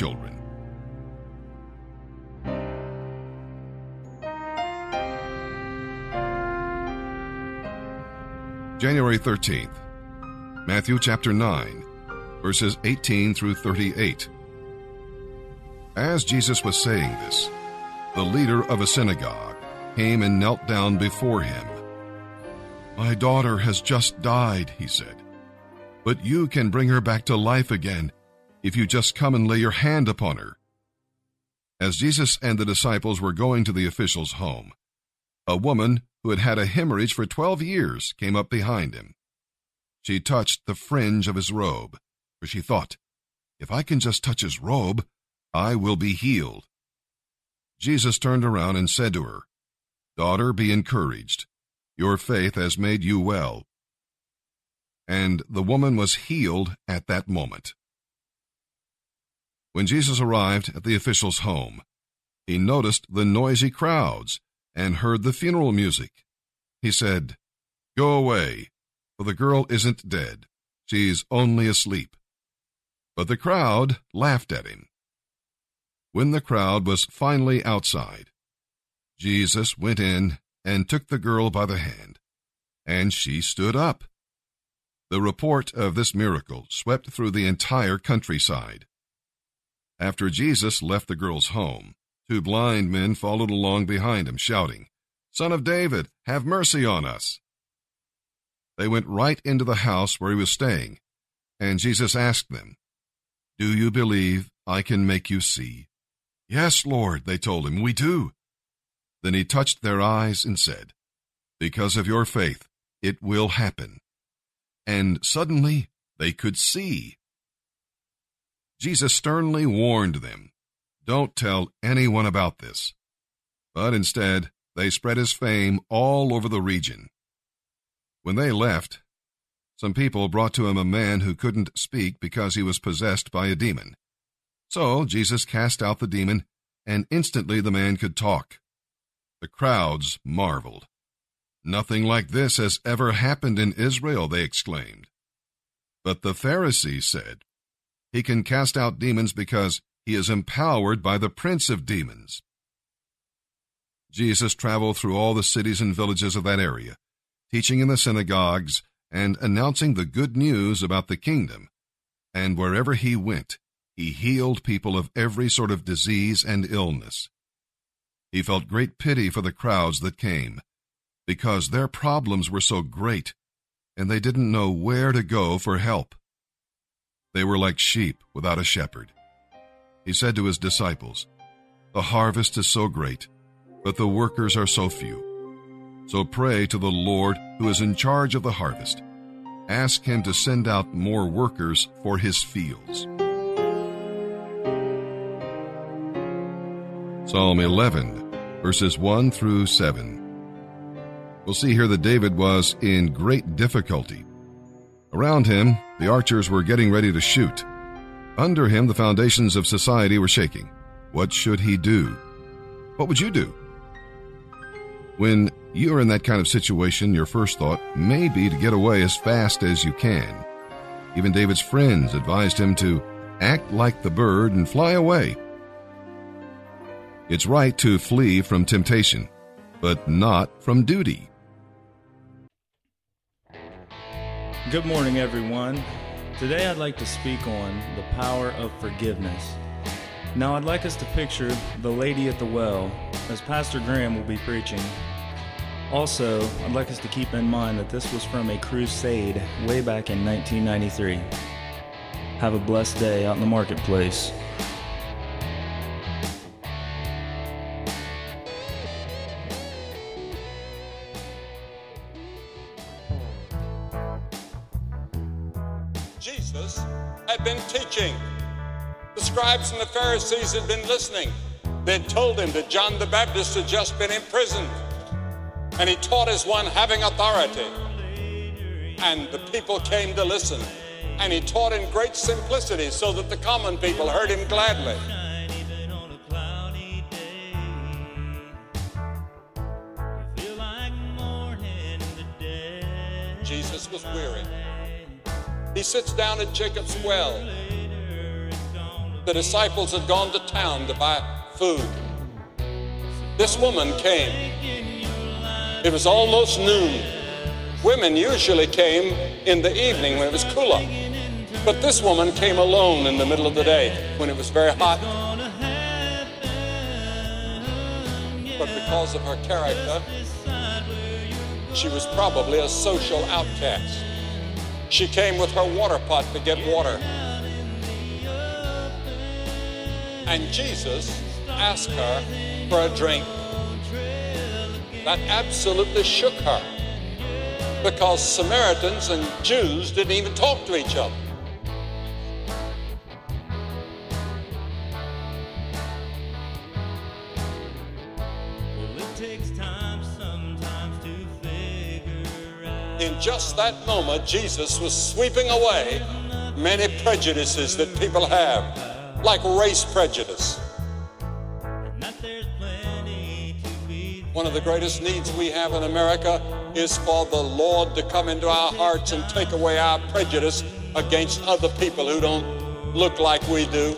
children. January 13th, Matthew chapter 9, verses 18 through 38. As Jesus was saying this, the leader of a synagogue came and knelt down before him. My daughter has just died, he said, but you can bring her back to life again if you just come and lay your hand upon her. As Jesus and the disciples were going to the official's home, a woman who had had a hemorrhage for twelve years came up behind him. She touched the fringe of his robe, for she thought, If I can just touch his robe, I will be healed. Jesus turned around and said to her, Daughter, be encouraged. Your faith has made you well. And the woman was healed at that moment. When Jesus arrived at the official's home, he noticed the noisy crowds and heard the funeral music. He said, Go away, for the girl isn't dead. She's only asleep. But the crowd laughed at him. When the crowd was finally outside, Jesus went in and took the girl by the hand, and she stood up. The report of this miracle swept through the entire countryside. After Jesus left the girl's home, two blind men followed along behind him, shouting, Son of David, have mercy on us. They went right into the house where he was staying, and Jesus asked them, Do you believe I can make you see? Yes, Lord, they told him, we do. Then he touched their eyes and said, Because of your faith, it will happen. And suddenly they could see. Jesus sternly warned them, Don't tell anyone about this. But instead, they spread his fame all over the region. When they left, some people brought to him a man who couldn't speak because he was possessed by a demon. So Jesus cast out the demon, and instantly the man could talk. The crowds marveled. Nothing like this has ever happened in Israel, they exclaimed. But the Pharisees said, he can cast out demons because he is empowered by the prince of demons. Jesus traveled through all the cities and villages of that area, teaching in the synagogues and announcing the good news about the kingdom. And wherever he went, he healed people of every sort of disease and illness. He felt great pity for the crowds that came, because their problems were so great, and they didn't know where to go for help. They were like sheep without a shepherd. He said to his disciples, The harvest is so great, but the workers are so few. So pray to the Lord who is in charge of the harvest. Ask him to send out more workers for his fields. Psalm 11, verses 1 through 7. We'll see here that David was in great difficulty. Around him, the archers were getting ready to shoot. Under him, the foundations of society were shaking. What should he do? What would you do? When you are in that kind of situation, your first thought may be to get away as fast as you can. Even David's friends advised him to act like the bird and fly away. It's right to flee from temptation, but not from duty. Good morning, everyone. Today I'd like to speak on the power of forgiveness. Now, I'd like us to picture the lady at the well as Pastor Graham will be preaching. Also, I'd like us to keep in mind that this was from a crusade way back in 1993. Have a blessed day out in the marketplace. Jesus had been teaching. The scribes and the Pharisees had been listening. They'd told him that John the Baptist had just been imprisoned. And he taught as one having authority. And the people came to listen. And he taught in great simplicity so that the common people heard him gladly. Jesus was weary. He sits down at Jacob's well. The disciples had gone to town to buy food. This woman came. It was almost noon. Women usually came in the evening when it was cooler. But this woman came alone in the middle of the day when it was very hot. But because of her character, she was probably a social outcast. She came with her water pot to get water. And Jesus asked her for a drink. That absolutely shook her because Samaritans and Jews didn't even talk to each other. In just that moment, Jesus was sweeping away many prejudices that people have, like race prejudice. One of the greatest needs we have in America is for the Lord to come into our hearts and take away our prejudice against other people who don't look like we do.